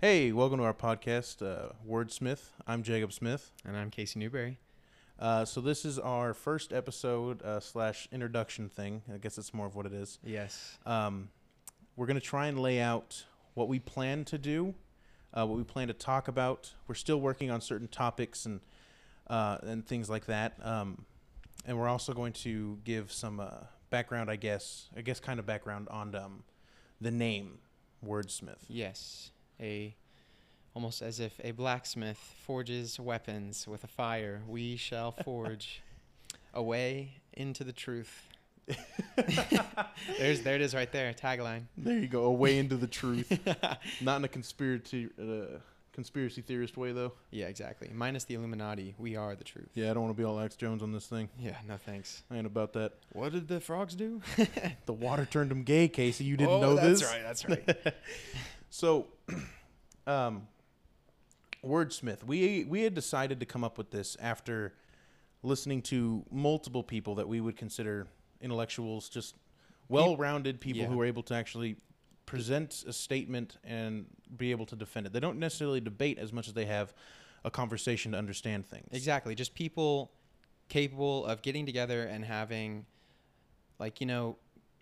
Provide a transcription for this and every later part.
Hey, welcome to our podcast, uh, Wordsmith. I'm Jacob Smith. And I'm Casey Newberry. Uh, so this is our first episode uh, slash introduction thing. I guess it's more of what it is. Yes. Um, we're gonna try and lay out what we plan to do, uh, what we plan to talk about. We're still working on certain topics and uh, and things like that. Um, and we're also going to give some uh, background, I guess. I guess kind of background on um, the name Wordsmith. Yes. A almost as if a blacksmith forges weapons with a fire, we shall forge a way into the truth. There's there it is right there, tagline. There you go. A way into the truth. Not in a conspiracy uh, conspiracy theorist way though. Yeah, exactly. Minus the Illuminati, we are the truth. Yeah, I don't want to be all Alex Jones on this thing. Yeah, no thanks. I ain't about that. What did the frogs do? The water turned them gay, Casey. You didn't oh, know that's this. That's right, that's right. So, um, wordsmith. We we had decided to come up with this after listening to multiple people that we would consider intellectuals, just well-rounded people Yeah. who are able to actually present a statement and be able to defend it. They don't necessarily debate as much as they have a conversation to understand things. Exactly. Just people capable of getting together and having, like, you know,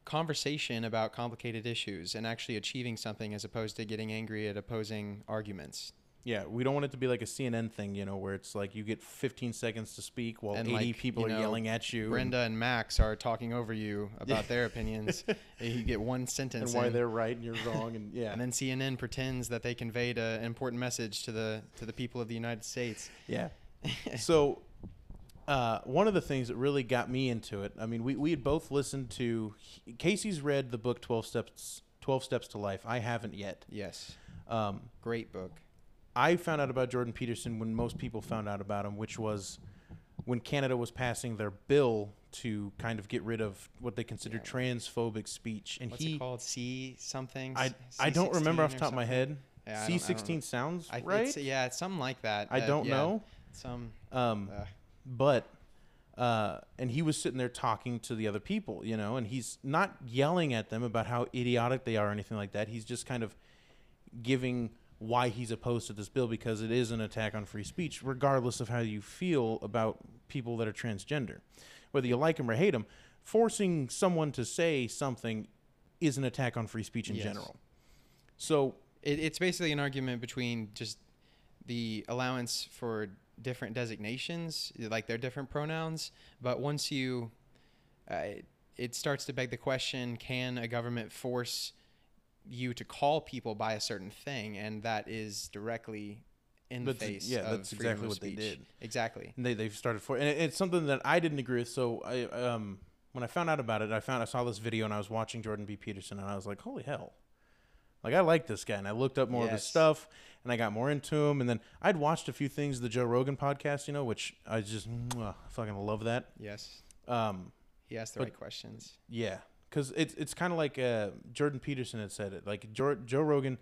conversation about complicated issues and actually achieving something as opposed to getting angry at opposing arguments. Yeah, we don't want it to be like a CNN thing, you know, where it's like you get 15 seconds to speak while And, 80 like, people you are know, yelling at you. Brenda and Max are talking over you about their opinions. and you get one sentence and why in, they're right and you're wrong and yeah and then CNN pretends that they conveyed a, an important message to the to the people of the United States. yeah so uh, one of the things that really got me into it i mean we, we had both listened to casey's read the book 12 steps 12 steps to life i haven't yet Yes. um, Great book. i found out about jordan peterson when most people found out about him which was when canada was passing their bill to kind of get rid of what they considered Yeah. transphobic speech and What's he it called? C something? I, C- I don't remember off the top of my head Yeah, I don't- I don't know. c16 sounds I, right It's, yeah, it's something like that. i Uh, don't yeah, know Some. um, Uh, but uh, and he was sitting there talking to the other people, you know, and he's not yelling at them about how idiotic they are or anything like that. He's just kind of giving why he's opposed to this bill because it is an attack on free speech, regardless of how you feel about people that are transgender, whether you like them or hate them. Forcing someone to say something is an attack on free speech in Yes. general. So it, it's basically an argument between just the allowance for different designations, like they're different pronouns. But once you, uh, it, it starts to beg the question: Can a government force you to call people by a certain thing, and that is directly in the That's- face yeah, of that's freedom exactly of what they speech. did. Exactly. And they they've started for and it- it's something that I didn't agree with. So I um when I found out about it, I found I saw this video and I was watching Jordan B. Peterson and I was like, holy hell. Like I like this guy and I looked up more of his stuff and I got more into him and then I'd watched a few things the Joe Rogan podcast, you know, which I just mwah, fucking love that. Yes. Um He asked the But- right questions. yeah, cuz it's it's kind of like uh Jordan Peterson had said it. Like Joe, Joe Rogan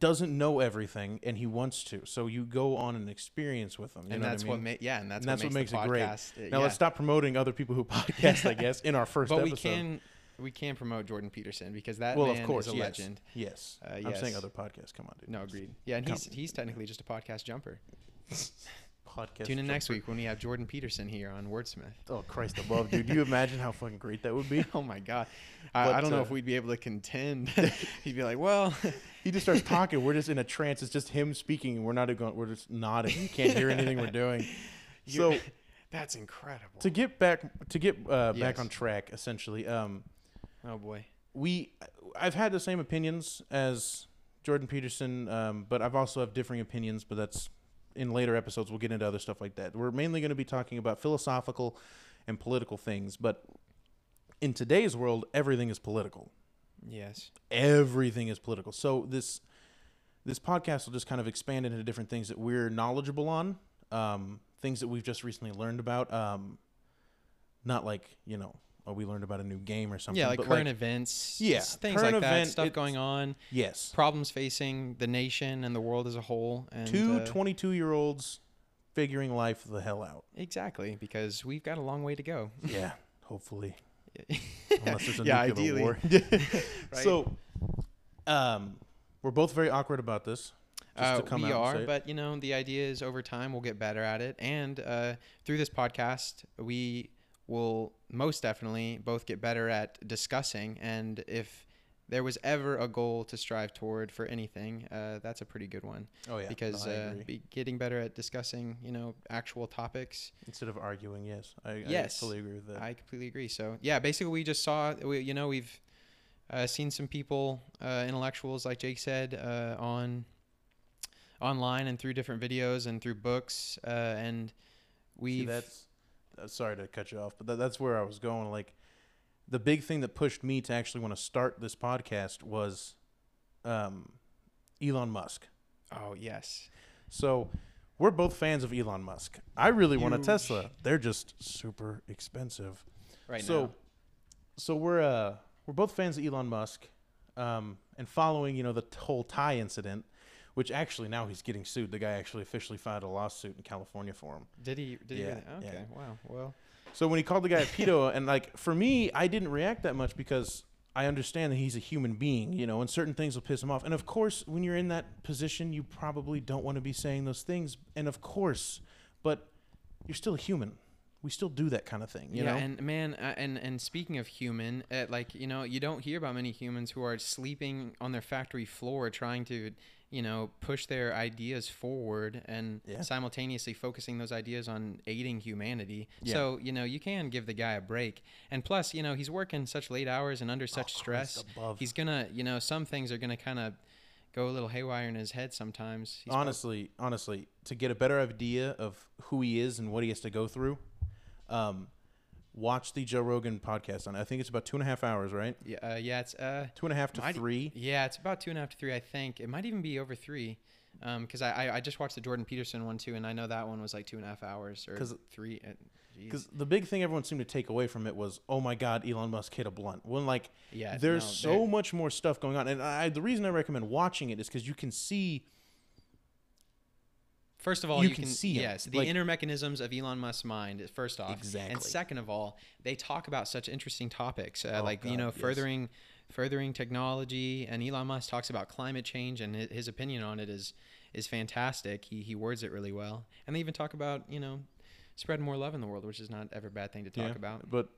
doesn't know everything and he wants to. So you go on an experience with him, you and that's what I what, ma- yeah, and that's, And that's what what makes, makes the it great. podcast. uh, Now yeah. let's stop promoting other people who podcast, I guess, in our first but episode. we can we can promote Jordan Peterson because that well, man of course, is a yes. legend. Yes, Uh, I'm saying other podcasts. Come on, dude. No, agreed. Yeah, and Come- he's he's technically just a podcast jumper. Podcast. Tune in next week when we have Jordan Peterson here on Wordsmith. Oh Christ above, dude! Do you imagine how fucking great that would be? Oh my God, I, But, I don't know uh, if we'd be able to contend. He'd be like, "Well, He just starts talking. We're just in a trance. It's just him speaking. and We're not going. We're just nodding. You can't hear anything we're doing. you're- So that's incredible." to get back to get uh, back on track, essentially, um, oh boy, we I've had the same opinions as Jordan Peterson, um, but I've also have differing opinions. But that's in later episodes. We'll get into other stuff like that. We're mainly going to be talking about philosophical and political things. But in today's world, everything is political. yes, Everything is political. So this this podcast will just kind of expand into different things that we're knowledgeable on, um, things that we've just recently learned about. Um, not like you know, oh, we learned about a new game or something. yeah, like but current events, Yeah, things current like that, stuff going on, yes, problems facing the nation and the world as a whole, and two uh, 22 year olds figuring life the hell out. exactly because we've got a long way to go. Yeah, hopefully, unless there's a yeah, nuclear ideally. war. Right. So, um, we're both very awkward about this. Just Uh, to come we out are, but you know, the idea is over time we'll get better at it, and uh, through this podcast, we will most definitely both get better at discussing. And if there was ever a goal to strive toward for anything, uh, that's a pretty good one. Oh yeah, because no, uh, be getting better at discussing, you know, actual topics. instead of arguing, yes, I, Yes. I fully agree with that. I completely agree. So yeah, basically we just saw, we, you know, we've uh, seen some people, uh, intellectuals, like Jake said, uh, on online and through different videos and through books, uh, and we've that's uh, sorry to cut you off, but that, that's where I was going. Like, the big thing that pushed me to actually want to start this podcast was um, Elon Musk. oh yes, So we're both fans of Elon Musk. I really want a Tesla. They're just super expensive. right so, now. so we're uh we're both fans of Elon Musk, um, and following you know the whole Thai incident, which actually now he's getting sued. The guy actually officially filed a lawsuit in California for him. Did he? Did Yeah, he? Really? yeah. Okay. Wow. Well. So when he called the guy a pedo, and like for me, I didn't react that much because I understand that he's a human being, you know, and certain things will piss him off. And of course, when you're in that position, you probably don't want to be saying those things. And of course, but you're still a human. We still do that kind of thing, you yeah, know. and man, uh, and and speaking of human, uh, like you know, you don't hear about many humans who are sleeping on their factory floor trying to, you know, push their ideas forward and Yeah. simultaneously focusing those ideas on aiding humanity. Yeah. So you know, you can give the guy a break. And plus, you know, he's working such late hours and under such Oh, stress. He's gonna, you know, some things are gonna kind of go a little haywire in his head sometimes. He's honestly, honestly, to get a better idea of who he is and what he has to go through, um, watch the Joe Rogan podcast on. it. I think it's about two and a half hours, right? yeah, uh, yeah, it's uh. Two and a half to Might- three. Yeah, it's about two and a half to three, I think. It might even be over three, because I, I I just watched the Jordan Peterson one too, and I know that one was like two and a half hours or 'Cause- three. Because the big thing everyone seemed to take away from it was, oh my God, Elon Musk hit a blunt. When like yeah, there's no, so much more stuff going on, and I, the reason I recommend watching it is because you can see. First of all, you you, can can, see 'em. yes the Like- inner mechanisms of Elon Musk's mind. First off, Exactly. and second of all, they talk about such interesting topics, uh, Oh, like you God, know yes. furthering furthering technology. And Elon Musk talks about climate change, and his opinion on it is is fantastic. He he words it really well, and they even talk about you know spreading more love in the world, which is not ever a bad thing to talk Yeah, about. But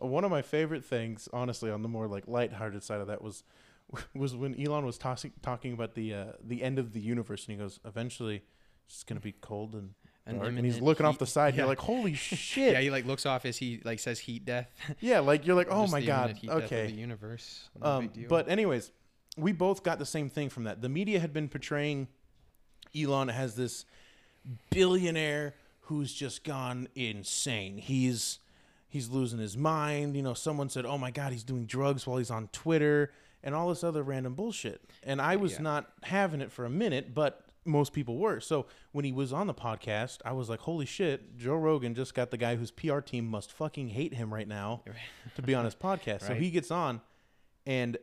one of my favorite things, honestly, on the more like lighthearted side of that was was when Elon was tossing, talking about the uh, the end of the universe, and he goes, "Eventually, it's gonna be cold and An dark." And he's looking off the side. yeah. You're like, "Holy shit!" Yeah, he like looks off as he like says heat death. Yeah, like you're like, "Oh my god." imminent heat death of Okay. the universe. No Um, but anyways, we both got the same thing from that. The media had been portraying Elon as this billionaire who's just gone insane. He's he's losing his mind. You know, someone said, "Oh my god, he's doing drugs while he's on Twitter." And all this other random bullshit. And I was Yeah. not having it for a minute, but most people were. So when he was on the podcast, I was like, holy shit, Joe Rogan just got the guy whose PR team must fucking hate him right now to be on his podcast. So he gets on and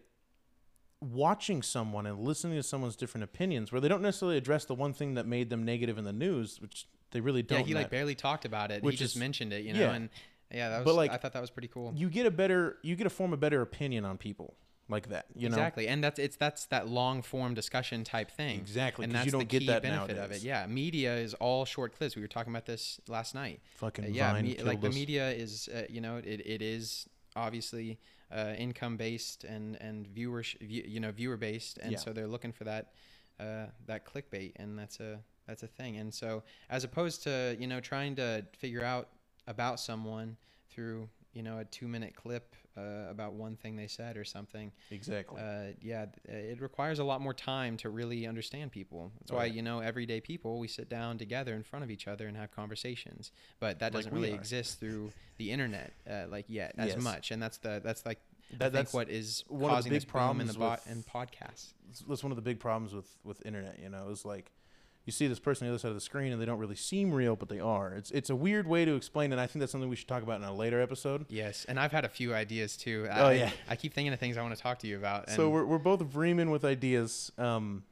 watching someone and listening to someone's different opinions where they don't necessarily address the one thing that made them negative in the news, which they really don't. yeah, he like that. barely talked about it. Which he just is- mentioned it, you know, yeah. and yeah, that was. But, like, I thought that was pretty cool. you get a better you get to form a better opinion on people like that. You know exactly, and that's it's that's that long form discussion type thing. exactly And that's you don't the get key that benefit nowadays. of it. Yeah, media is all short clips. We were talking about this last night. Fucking Uh, yeah, me, like the media is, uh, you know, it, it is obviously uh, income based and and viewer view, you know viewer based, and Yeah. so they're looking for that uh, that clickbait, and that's a that's a thing. And so as opposed to you know trying to figure out about someone through you know a two minute clip uh, about one thing they said or something Exactly. uh, yeah, it requires a lot more time to really understand people. That's why you know everyday people we sit down together in front of each other and have conversations. But that doesn't we really are. exist through the internet uh, like yet as Yes. much. And that's the that's like I That- think that's what is one of the causing this big boom in the bot and podcasts. that's one of the big problems with with internet. You know, is like you see this person on the other side of the screen and they don't really seem real, but they are. It's it's a weird way to explain, and I think that's something we should talk about in a later episode. Yes, and I've had a few ideas too. Oh, I, yeah. I keep thinking of things I want to talk to you about. And so we're we're both reaming with ideas. Um,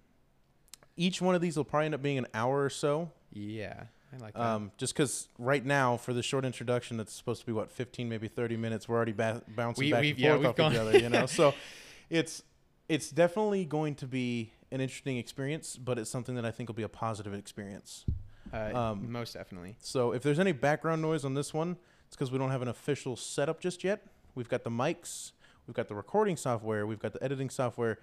each one of these will probably end up being an hour or so. yeah, I like that. Um, just because right now, for the short introduction, that's supposed to be what 15, maybe 30 minutes. We're already ba- bouncing We- back we've- and yeah, forth we've off gone- each other, you know. so it's it's definitely going to be an interesting experience, but it's something that I think will be a positive experience. Uh, Um, most definitely. So if there's any background noise on this one, it's because we don't have an official setup just yet. We've got the mics, we've got the recording software, we've got the editing software.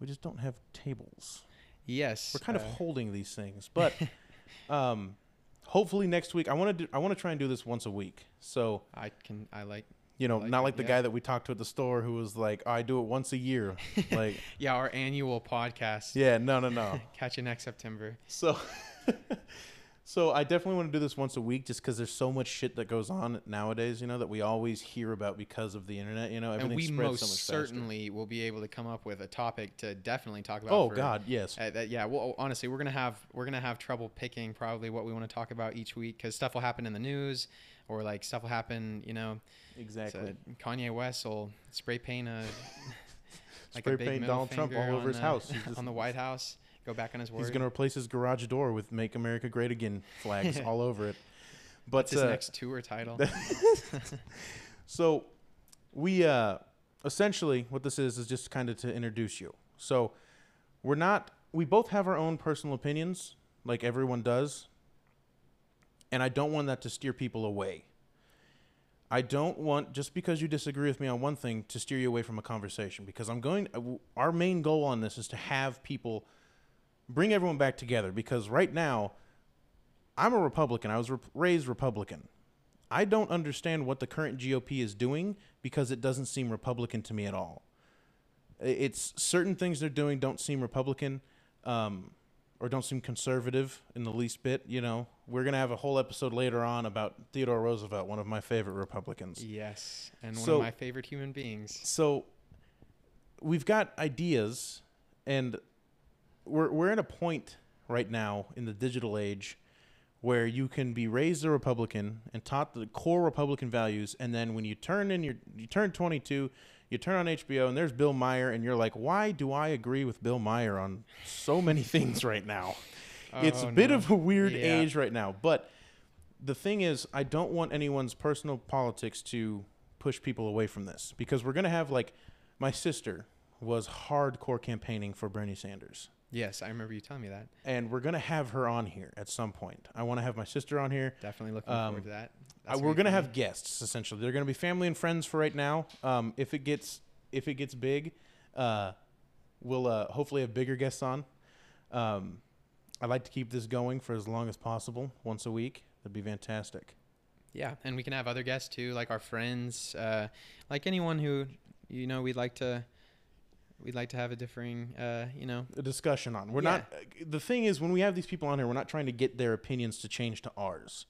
We just don't have tables. Yes. We're kind of uh, holding these things, but um, hopefully next week I want to. I want to try and do this once a week. So I can. I like. You know, Like not it, like the yeah. guy that we talked to at the store who was like, "I do it once a year." like, Yeah, our annual podcast. yeah, no, no, no. Catch you next September. So, so I definitely want to do this once a week, just because there's so much shit that goes on nowadays. You know that we always hear about because of the internet. You know, and everything we spreads most so much faster. certainly will be able to come up with a topic to definitely talk about. Oh for- God, yes. Uh, that, yeah, well, honestly, we're gonna have we're gonna have trouble picking probably what we want to talk about each week because stuff will happen in the news, or like stuff will happen. You know, so Exactly. Kanye West will spray paint a like Spray a big paint Donald Trump all over his the- house. Just- on the White House. Go back on his word. He's gonna replace his garage door with "Make America Great Again" flags all over it. But his uh, next tour title? So we uh essentially what this is is just kind of to introduce you. So we're not we both have our own personal opinions like everyone does. And I don't want that to steer people away. I don't want just because you disagree with me on one thing to steer you away from a conversation because I'm going uh, our main goal on this is to have people bring everyone back together because right now I'm a Republican. I was rep- raised Republican. I don't understand what the current GOP is doing because it doesn't seem Republican to me at all. It's certain things they're doing don't seem Republican, um, or don't seem conservative in the least bit. You know, we're gonna have a whole episode later on about Theodore Roosevelt, one of my favorite Republicans. yes, and one of my favorite human beings. So we've got ideas, and we're we're at a point right now in the digital age where you can be raised a Republican and taught the core Republican values, and then when you turn in your you turn 22, you turn on HBO and there's Bill Maher, and you're like, why do I agree with Bill Maher on so many things right now? It's a Oh, bit no. of a weird Yeah. age right now, but the thing is, I don't want anyone's personal politics to push people away from this because we're gonna have like my sister was hardcore campaigning for Bernie Sanders Yes, I remember you telling me that. and we're gonna have her on here at some point. I want to have my sister on here. Definitely looking Um, forward to that. That's we're gonna have guests essentially. They're gonna be family and friends for right now. Um, if it gets if it gets big, uh, we'll uh, hopefully have bigger guests on. Um, I'd like to keep this going for as long as possible, once a week. That'd be fantastic. Yeah, and we can have other guests too, like our friends, uh, like anyone who you know we'd like to we'd like to have a differing, uh, you know. A discussion on. We're Yeah. not. The thing is, when we have these people on here, we're not trying to get their opinions to change to ours,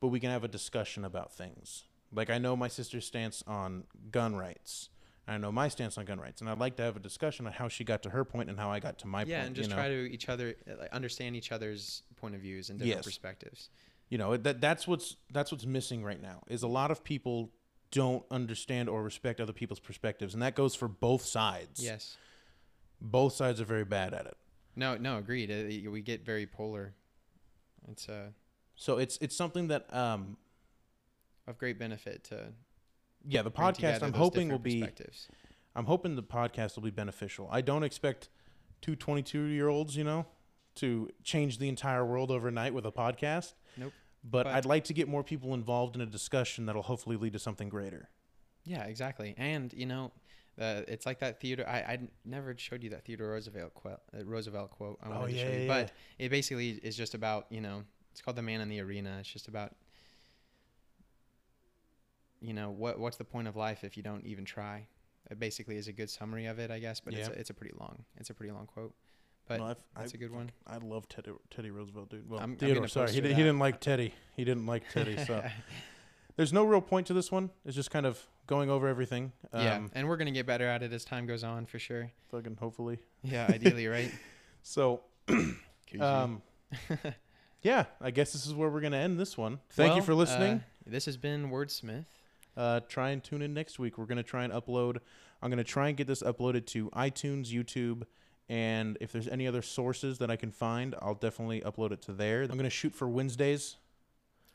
but we can have a discussion about things. Like I know my sister's stance on gun rights. I know my stance on gun rights, and I'd like to have a discussion on how she got to her point and how I got to my yeah, point. Yeah, and just you know? try to each other uh, like, understand each other's point of views and different Yes. perspectives. you know that that's what's that's what's missing right now is a lot of people don't understand or respect other people's perspectives, and that goes for both sides. Yes. both sides are very bad at it. No, no, agreed. Uh, we get very polar. It's uh, So it's it's something that um of great benefit to yeah the podcast I'm hoping will be. I'm hoping the podcast will be beneficial. I don't expect two 22 year olds, you know, to change the entire world overnight with a podcast. Nope. But, But- I'd like to get more people involved in a discussion that'll hopefully lead to something greater. Yeah, exactly. And you know, uh, it's like that Theodore. I, I never showed you that Theodore Roosevelt quote. Uh, Roosevelt quote. I Oh, wanted to show you, yeah, but it basically is just about you know. It's called the man in the arena. It's just about you know what what's the point of life if you don't even try. It basically is a good summary of it, I guess. But it's a, it's a pretty long. It's a pretty long quote. But No, that's I- a good one. I love Teddy, Teddy Roosevelt, dude. Well, I'm- I'm Theodore, sorry, he, did, he didn't like Teddy. He didn't like Teddy. So there's no real point to this one. It's just kind of going over everything. Um, yeah, and we're gonna get better at it as time goes on for sure. Fucking hopefully. Yeah, ideally, right? So, um, yeah, I guess this is where we're gonna end this one. Thank you for listening. uh, this has been Wordsmith. Uh, try and tune in next week. We're going to try and upload. I'm going to try and get this uploaded to iTunes, YouTube, and if there's any other sources that I can find, I'll definitely upload it to there. I'm going to shoot for Wednesdays.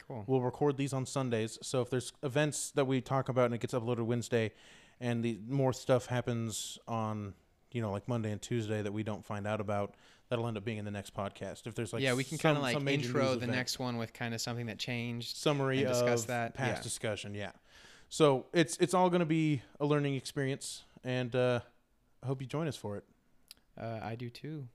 Cool. We'll record these on Sundays. So if there's events that we talk about and it gets uploaded Wednesday, and the more stuff happens on you know like Monday and Tuesday that we don't find out about, that'll end up being in the next podcast. If there's like yeah, we can kind of like intro the event. next one with kind of something that changed, summary and discuss that past yeah. discussion. Yeah. So it's it's all going to be a learning experience, and uh, I hope you join us for it. Uh, I do too.